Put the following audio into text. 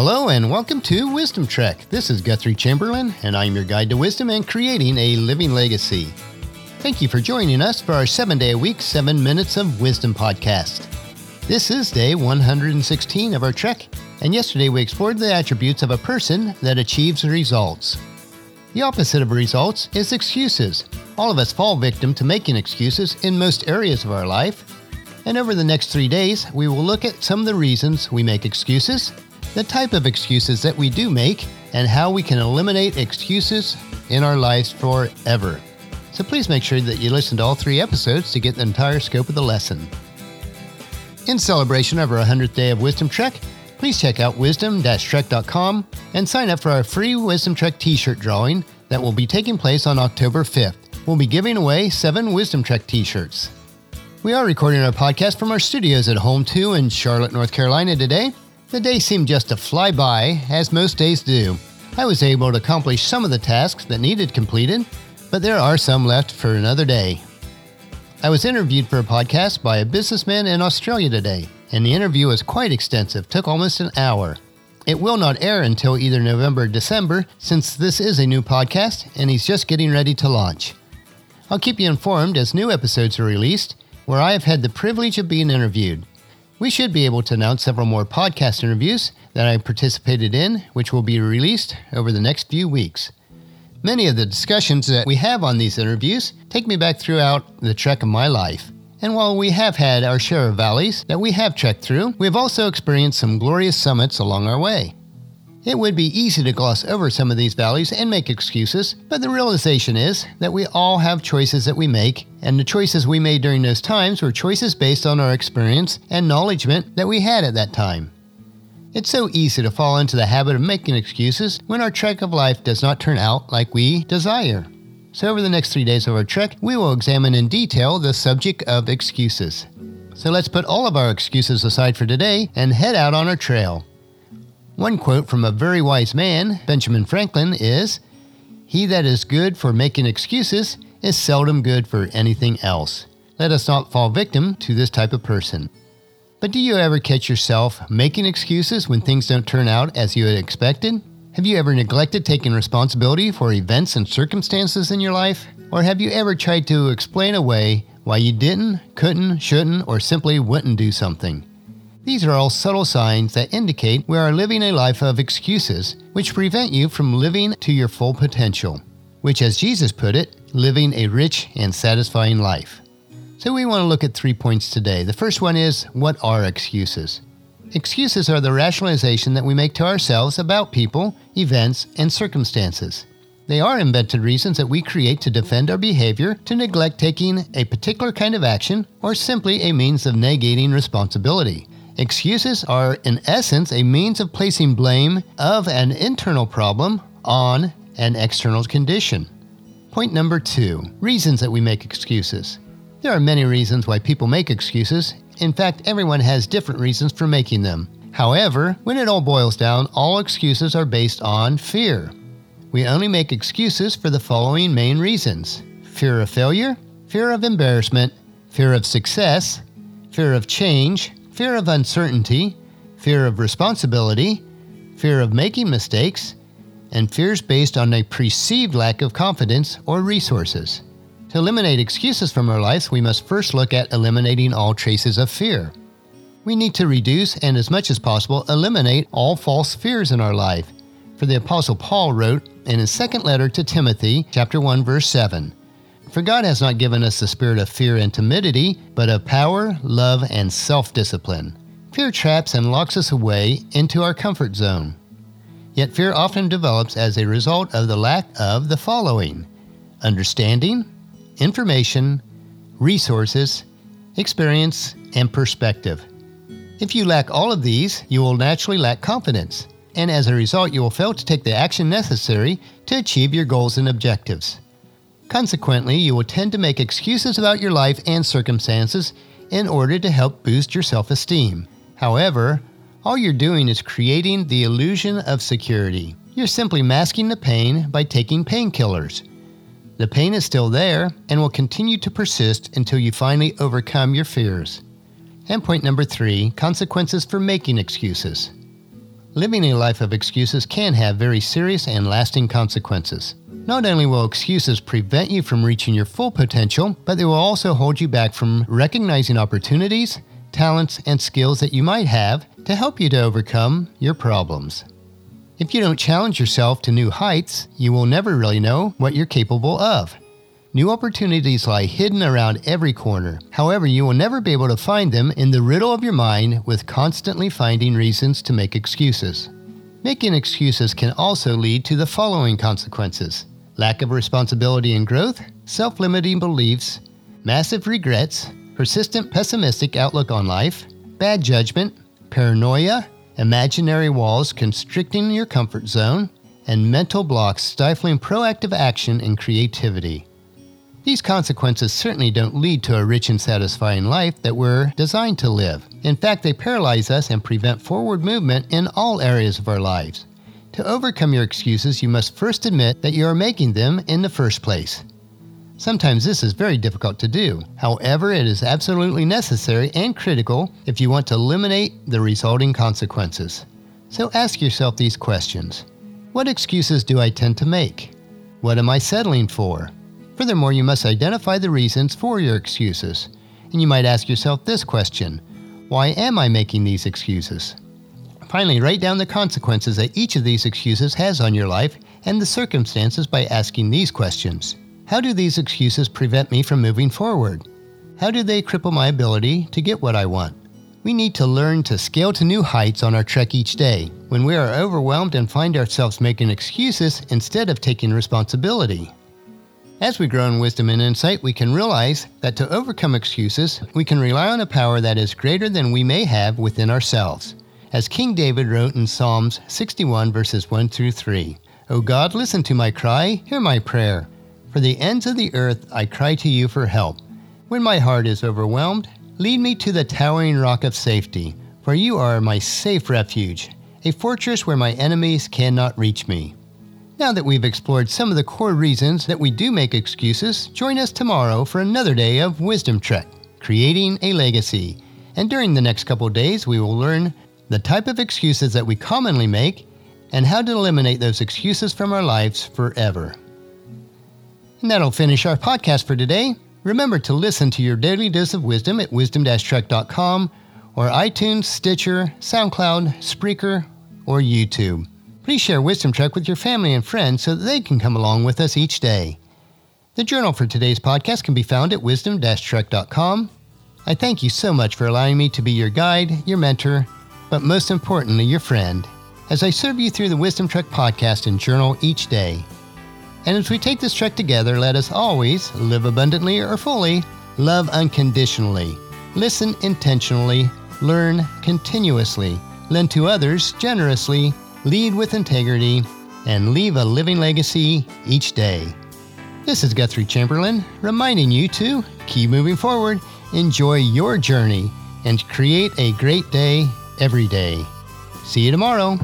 Hello and welcome to Wisdom Trek. This is Guthrie Chamberlain, and I'm your guide to wisdom and creating a living legacy. Thank you for joining us for our seven day a week, seven minutes of wisdom podcast. This is day 116 of our trek, and yesterday we explored the attributes of a person that achieves results. The opposite of results is excuses. All of us fall victim to making excuses in most areas of our life. And over the next three days, we will look at some of the reasons we make excuses the type of excuses that we do make, and how we can eliminate excuses in our lives forever. So please make sure that you listen to all three episodes to get the entire scope of the lesson. In celebration of our 100th day of Wisdom Trek, please check out wisdom-trek.com and sign up for our free Wisdom Trek t-shirt drawing that will be taking place on October 5th. We'll be giving away seven Wisdom Trek t-shirts. We are recording our podcast from our studios at Home 2 in Charlotte, North Carolina today, the day seemed just to fly by, as most days do. I was able to accomplish some of the tasks that needed completed, but there are some left for another day. I was interviewed for a podcast by a businessman in Australia today, and the interview was quite extensive, took almost an hour. It will not air until either November or December, since this is a new podcast and he's just getting ready to launch. I'll keep you informed as new episodes are released, where I have had the privilege of being interviewed. We should be able to announce several more podcast interviews that I participated in, which will be released over the next few weeks. Many of the discussions that we have on these interviews take me back throughout the trek of my life. And while we have had our share of valleys that we have trekked through, we have also experienced some glorious summits along our way. It would be easy to gloss over some of these values and make excuses, but the realization is that we all have choices that we make, and the choices we made during those times were choices based on our experience and knowledgement that we had at that time. It's so easy to fall into the habit of making excuses when our trek of life does not turn out like we desire. So, over the next three days of our trek, we will examine in detail the subject of excuses. So, let's put all of our excuses aside for today and head out on our trail. One quote from a very wise man, Benjamin Franklin, is He that is good for making excuses is seldom good for anything else. Let us not fall victim to this type of person. But do you ever catch yourself making excuses when things don't turn out as you had expected? Have you ever neglected taking responsibility for events and circumstances in your life? Or have you ever tried to explain away why you didn't, couldn't, shouldn't, or simply wouldn't do something? These are all subtle signs that indicate we are living a life of excuses, which prevent you from living to your full potential, which, as Jesus put it, living a rich and satisfying life. So, we want to look at three points today. The first one is what are excuses? Excuses are the rationalization that we make to ourselves about people, events, and circumstances. They are invented reasons that we create to defend our behavior, to neglect taking a particular kind of action, or simply a means of negating responsibility. Excuses are, in essence, a means of placing blame of an internal problem on an external condition. Point number two reasons that we make excuses. There are many reasons why people make excuses. In fact, everyone has different reasons for making them. However, when it all boils down, all excuses are based on fear. We only make excuses for the following main reasons fear of failure, fear of embarrassment, fear of success, fear of change, fear of uncertainty, fear of responsibility, fear of making mistakes, and fears based on a perceived lack of confidence or resources. To eliminate excuses from our lives, we must first look at eliminating all traces of fear. We need to reduce and, as much as possible, eliminate all false fears in our life. For the Apostle Paul wrote in his second letter to Timothy, chapter 1, verse 7 for God has not given us the spirit of fear and timidity, but of power, love, and self discipline. Fear traps and locks us away into our comfort zone. Yet fear often develops as a result of the lack of the following understanding, information, resources, experience, and perspective. If you lack all of these, you will naturally lack confidence, and as a result, you will fail to take the action necessary to achieve your goals and objectives. Consequently, you will tend to make excuses about your life and circumstances in order to help boost your self esteem. However, all you're doing is creating the illusion of security. You're simply masking the pain by taking painkillers. The pain is still there and will continue to persist until you finally overcome your fears. And point number three consequences for making excuses. living a life of excuses can have very serious and lasting consequences. Not only will excuses prevent you from reaching your full potential, but they will also hold you back from recognizing opportunities, talents, and skills that you might have to help you to overcome your problems. If you don't challenge yourself to new heights, you will never really know what you're capable of. New opportunities lie hidden around every corner. However, you will never be able to find them in the riddle of your mind with constantly finding reasons to make excuses. Making excuses can also lead to the following consequences lack of responsibility and growth, self limiting beliefs, massive regrets, persistent pessimistic outlook on life, bad judgment, paranoia, imaginary walls constricting your comfort zone, and mental blocks stifling proactive action and creativity. These consequences certainly don't lead to a rich and satisfying life that we're designed to live. In fact, they paralyze us and prevent forward movement in all areas of our lives. To overcome your excuses, you must first admit that you are making them in the first place. Sometimes this is very difficult to do. However, it is absolutely necessary and critical if you want to eliminate the resulting consequences. So ask yourself these questions What excuses do I tend to make? What am I settling for? Furthermore, you must identify the reasons for your excuses. And you might ask yourself this question Why am I making these excuses? Finally, write down the consequences that each of these excuses has on your life and the circumstances by asking these questions. How do these excuses prevent me from moving forward? How do they cripple my ability to get what I want? We need to learn to scale to new heights on our trek each day when we are overwhelmed and find ourselves making excuses instead of taking responsibility. As we grow in wisdom and insight, we can realize that to overcome excuses, we can rely on a power that is greater than we may have within ourselves. As King David wrote in Psalms 61, verses 1 through 3 O God, listen to my cry, hear my prayer. For the ends of the earth I cry to you for help. When my heart is overwhelmed, lead me to the towering rock of safety, for you are my safe refuge, a fortress where my enemies cannot reach me. Now that we've explored some of the core reasons that we do make excuses, join us tomorrow for another day of Wisdom Trek, Creating a Legacy. And during the next couple days, we will learn the type of excuses that we commonly make and how to eliminate those excuses from our lives forever. And that'll finish our podcast for today. Remember to listen to your daily dose of wisdom at wisdom-trek.com or iTunes, Stitcher, SoundCloud, Spreaker, or YouTube. Please share Wisdom Trek with your family and friends so that they can come along with us each day. The journal for today's podcast can be found at wisdom-trek.com. I thank you so much for allowing me to be your guide, your mentor, but most importantly, your friend, as I serve you through the Wisdom Trek podcast and journal each day. And as we take this trek together, let us always live abundantly or fully, love unconditionally, listen intentionally, learn continuously, lend to others generously, lead with integrity, and leave a living legacy each day. This is Guthrie Chamberlain reminding you to keep moving forward, enjoy your journey, and create a great day every day. See you tomorrow.